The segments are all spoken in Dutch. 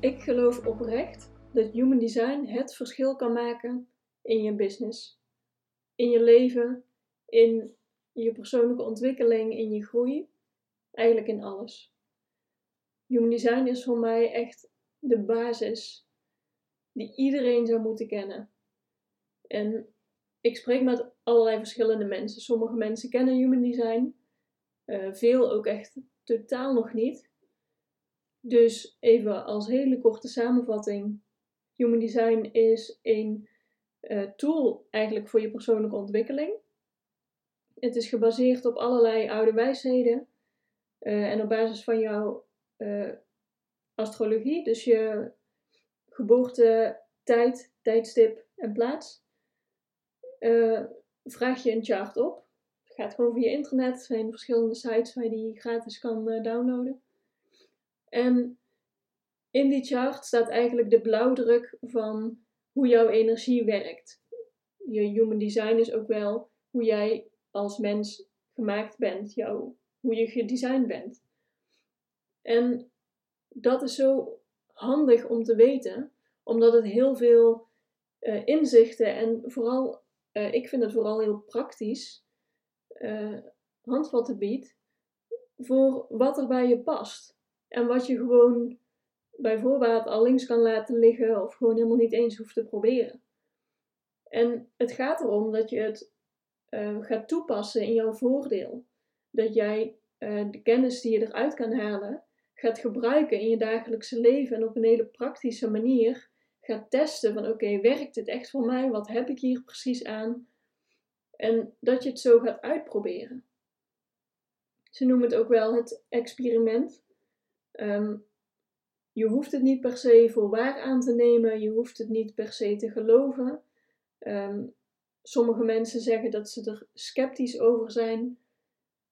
Ik geloof oprecht dat human design het verschil kan maken in je business, in je leven, in je persoonlijke ontwikkeling, in je groei, eigenlijk in alles. Human design is voor mij echt de basis die iedereen zou moeten kennen. En ik spreek met allerlei verschillende mensen. Sommige mensen kennen human design, uh, veel ook echt totaal nog niet. Dus even als hele korte samenvatting. Human Design is een uh, tool eigenlijk voor je persoonlijke ontwikkeling. Het is gebaseerd op allerlei oude wijsheden uh, en op basis van jouw uh, astrologie, dus je geboorte, tijd, tijdstip en plaats, vraag je een chart op. Gaat gewoon via internet, er zijn verschillende sites waar je die gratis kan downloaden. En in die chart staat eigenlijk de blauwdruk van hoe jouw energie werkt. Je human design is ook wel hoe jij als mens gemaakt bent, jou, hoe je gedesigned bent. En dat is zo handig om te weten, omdat het heel veel uh, inzichten en vooral, uh, ik vind het vooral heel praktisch, uh, handvatten biedt voor wat er bij je past. En wat je gewoon bij voorbaat al links kan laten liggen of gewoon helemaal niet eens hoeft te proberen. En het gaat erom dat je het uh, gaat toepassen in jouw voordeel. Dat jij uh, de kennis die je eruit kan halen gaat gebruiken in je dagelijkse leven en op een hele praktische manier gaat testen van oké, werkt dit echt voor mij? Wat heb ik hier precies aan? En dat je het zo gaat uitproberen. Ze noemen het ook wel het experiment. Um, je hoeft het niet per se voor waar aan te nemen, je hoeft het niet per se te geloven. Um, sommige mensen zeggen dat ze er sceptisch over zijn.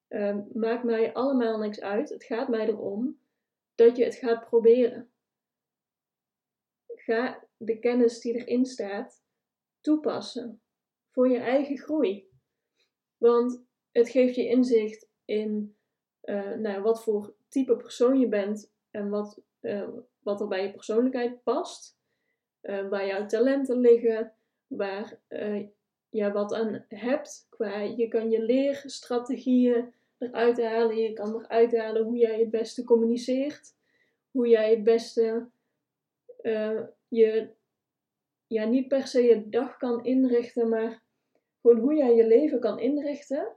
Um, maakt mij allemaal niks uit. Het gaat mij erom dat je het gaat proberen. Ga de kennis die erin staat toepassen voor je eigen groei. Want het geeft je inzicht in uh, nou, wat voor type persoon je bent en wat, uh, wat er bij je persoonlijkheid past, uh, waar jouw talenten liggen, waar uh, je wat aan hebt. Qua, je kan je leerstrategieën eruit halen, je kan eruit halen hoe jij het beste communiceert, hoe jij het beste je, ja, niet per se je dag kan inrichten, maar gewoon hoe jij je leven kan inrichten.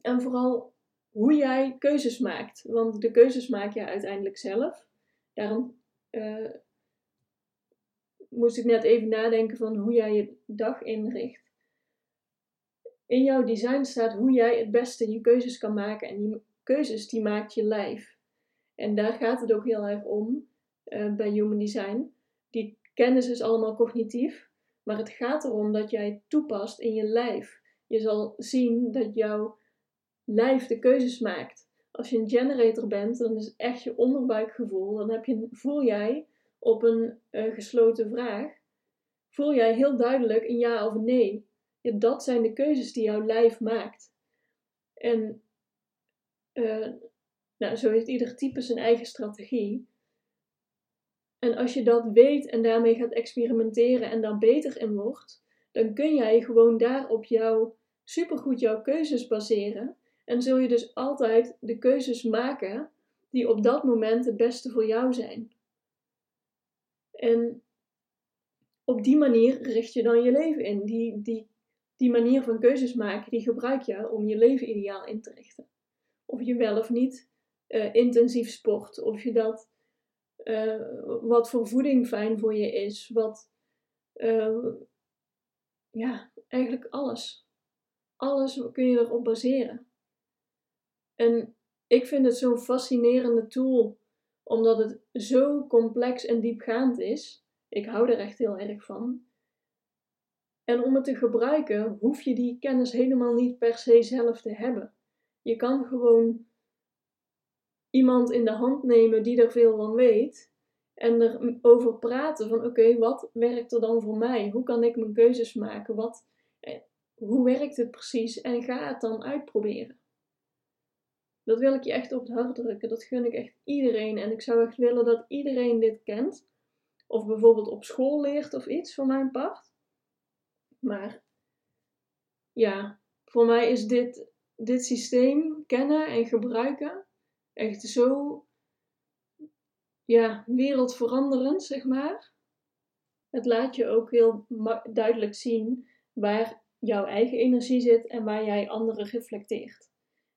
En vooral hoe jij keuzes maakt. Want de keuzes maak je uiteindelijk zelf. Daarom uh, moest ik net even nadenken van hoe jij je dag inricht. In jouw design staat hoe jij het beste je keuzes kan maken. En die keuzes die maakt je lijf. En daar gaat het ook heel erg om uh, bij Human Design. Die kennis is allemaal cognitief. Maar het gaat erom dat jij het toepast in je lijf. Je zal zien dat jouw lijf de keuzes maakt. Als je een generator bent, dan is echt je onderbuikgevoel. Dan heb je, voel jij op een uh, gesloten vraag, voel jij heel duidelijk een ja of een nee. Dat zijn de keuzes die jouw lijf maakt. En uh, nou, zo heeft ieder type zijn eigen strategie. En als je dat weet en daarmee gaat experimenteren en daar beter in wordt, dan kun jij gewoon daar op jouw supergoed jouw keuzes baseren en zul je dus altijd de keuzes maken die op dat moment het beste voor jou zijn. En op die manier richt je dan je leven in. Die, die, die manier van keuzes maken, die gebruik je om je leven ideaal in te richten. Of je wel of niet uh, intensief sport, of je dat, uh, wat voor voeding fijn voor je is, wat, uh, ja, eigenlijk alles. Alles kun je erop baseren. En ik vind het zo'n fascinerende tool Omdat het zo complex en diepgaand is. Ik hou er echt heel erg van. En om het te gebruiken, hoef je die kennis helemaal niet per se zelf te hebben. Je kan gewoon iemand in de hand nemen die er veel van weet. En erover praten van oké, wat werkt er dan voor mij? Hoe kan ik mijn keuzes maken? Wat, eh, hoe werkt het precies? En ga het dan uitproberen. Dat wil ik je echt op het hart drukken. Dat gun ik echt iedereen. En ik zou echt willen dat iedereen dit kent. Of bijvoorbeeld op school leert of iets van mijn part. Maar ja, voor mij is dit, dit systeem kennen en gebruiken echt zo ja, wereldveranderend, zeg maar. Het laat je ook heel duidelijk zien waar jouw eigen energie zit en waar jij anderen reflecteert.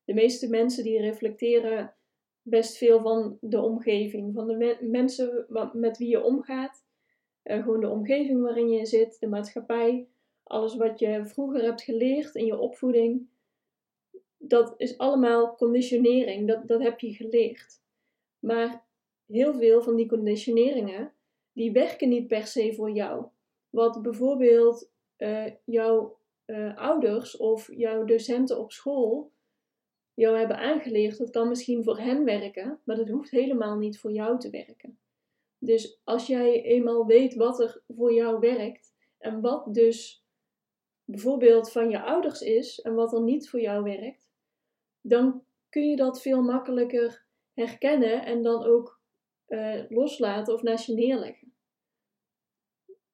De meeste mensen die reflecteren best veel van de omgeving, van de mensen met wie je omgaat. Uh, gewoon de omgeving waarin je zit, de maatschappij, alles wat je vroeger hebt geleerd in je opvoeding. Dat is allemaal conditionering, dat, dat heb je geleerd. Maar heel veel van die conditioneringen, die werken niet per se voor jou. Wat bijvoorbeeld uh, jouw uh, ouders of jouw docenten op school jou hebben aangeleerd, dat kan misschien voor hen werken, maar dat hoeft helemaal niet voor jou te werken. Dus als jij eenmaal weet wat er voor jou werkt en wat dus bijvoorbeeld van je ouders is en wat er niet voor jou werkt, dan kun je dat veel makkelijker herkennen en dan ook uh, loslaten of naast je neerleggen.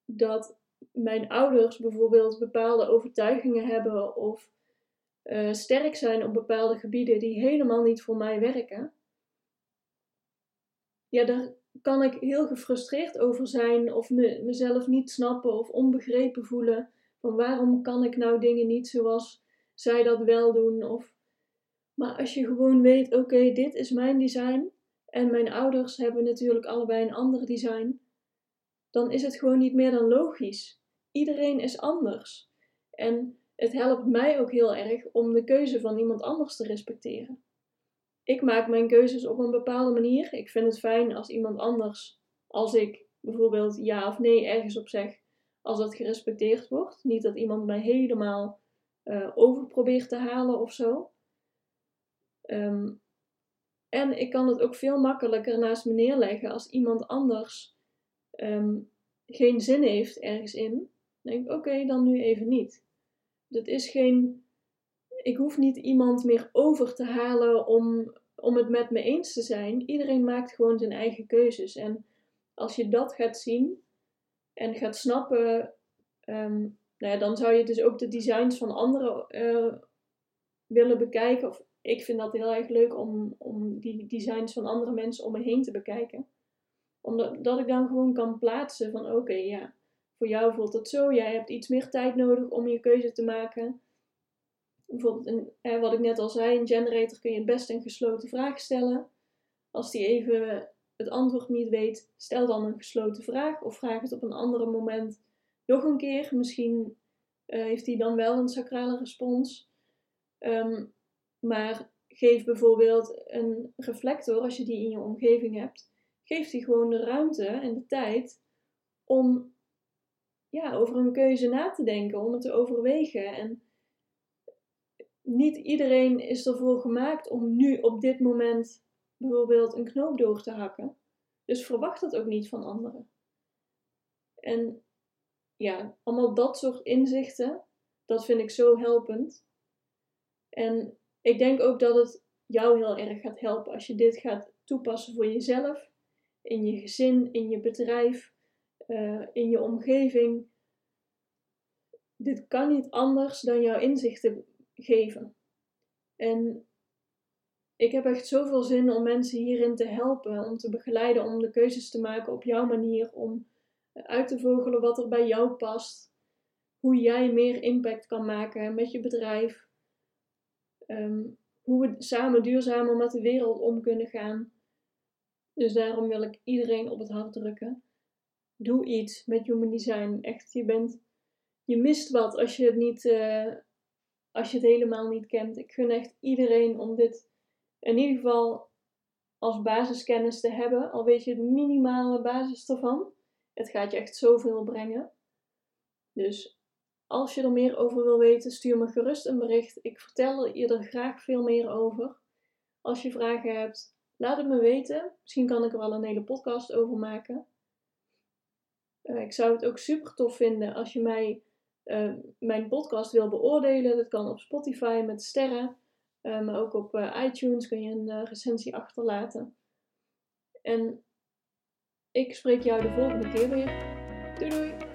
Dat mijn ouders bijvoorbeeld bepaalde overtuigingen hebben of uh, sterk zijn op bepaalde gebieden die helemaal niet voor mij werken. Ja, daar kan ik heel gefrustreerd over zijn of me, mezelf niet snappen of onbegrepen voelen. Van waarom kan ik nou dingen niet zoals zij dat wel doen? Of... Maar als je gewoon weet, oké, dit is mijn design en mijn ouders hebben natuurlijk allebei een ander design, dan is het gewoon niet meer dan logisch. Iedereen is anders. En het helpt mij ook heel erg om de keuze van iemand anders te respecteren. Ik maak mijn keuzes op een bepaalde manier. Ik vind het fijn als iemand anders, als ik bijvoorbeeld ja of nee ergens op zeg, als dat gerespecteerd wordt. Niet dat iemand mij helemaal uh, over probeert te halen of zo. Um, en ik kan het ook veel makkelijker naast me neerleggen als iemand anders um, geen zin heeft ergens in. Dan denk ik, oké, dan nu even niet. Dat is geen. Ik hoef niet iemand meer over te halen om, om het met me eens te zijn. Iedereen maakt gewoon zijn eigen keuzes. En als je dat gaat zien en gaat snappen, um, nou ja, dan zou je dus ook de designs van anderen uh, willen bekijken. Of ik vind dat heel erg leuk om, om die designs van andere mensen om me heen te bekijken. Omdat dat ik dan gewoon kan plaatsen van oké, ja, voor jou voelt het zo. Jij hebt iets meer tijd nodig om je keuze te maken. Bijvoorbeeld, eh, wat ik net al zei, een generator kun je best een gesloten vraag stellen. Als die even het antwoord niet weet, stel dan een gesloten vraag of vraag het op een ander moment nog een keer. Misschien uh, heeft hij dan wel een sacrale respons. Um, maar geef bijvoorbeeld een reflector, als je die in je omgeving hebt, geef die gewoon de ruimte en de tijd om ja, over een keuze na te denken, om het te overwegen. En niet iedereen is ervoor gemaakt om nu op dit moment bijvoorbeeld een knoop door te hakken. Dus verwacht dat ook niet van anderen. En ja, allemaal dat soort inzichten, dat vind ik zo helpend. En ik denk ook dat het jou heel erg gaat helpen als je dit gaat toepassen voor jezelf, in je gezin, in je bedrijf, uh, in je omgeving. Dit kan niet anders dan jouw inzichten geven. En ik heb echt zoveel zin om mensen hierin te helpen, om te begeleiden, om de keuzes te maken op jouw manier, om uit te vogelen wat er bij jou past, hoe jij meer impact kan maken met je bedrijf, Ehm, hoe we samen duurzamer met de wereld om kunnen gaan. Dus daarom wil ik iedereen op het hart drukken. Doe iets met human design. Echt, je bent, je mist wat als je het niet, uh, als je het helemaal niet kent. Ik gun echt iedereen om dit in ieder geval als basiskennis te hebben, al weet je het minimale basis ervan. Het gaat je echt zoveel brengen. Dus als je er meer over wil weten, stuur me gerust een bericht. Ik vertel je er graag veel meer over. Als je vragen hebt, laat het me weten. Misschien kan ik er wel een hele podcast over maken. Uh, ik zou het ook super tof vinden als je mij uh, mijn podcast wil beoordelen. Dat kan op Spotify met sterren. Uh, maar ook op iTunes kun je een recensie achterlaten. En ik spreek jou de volgende keer weer. Doei doei!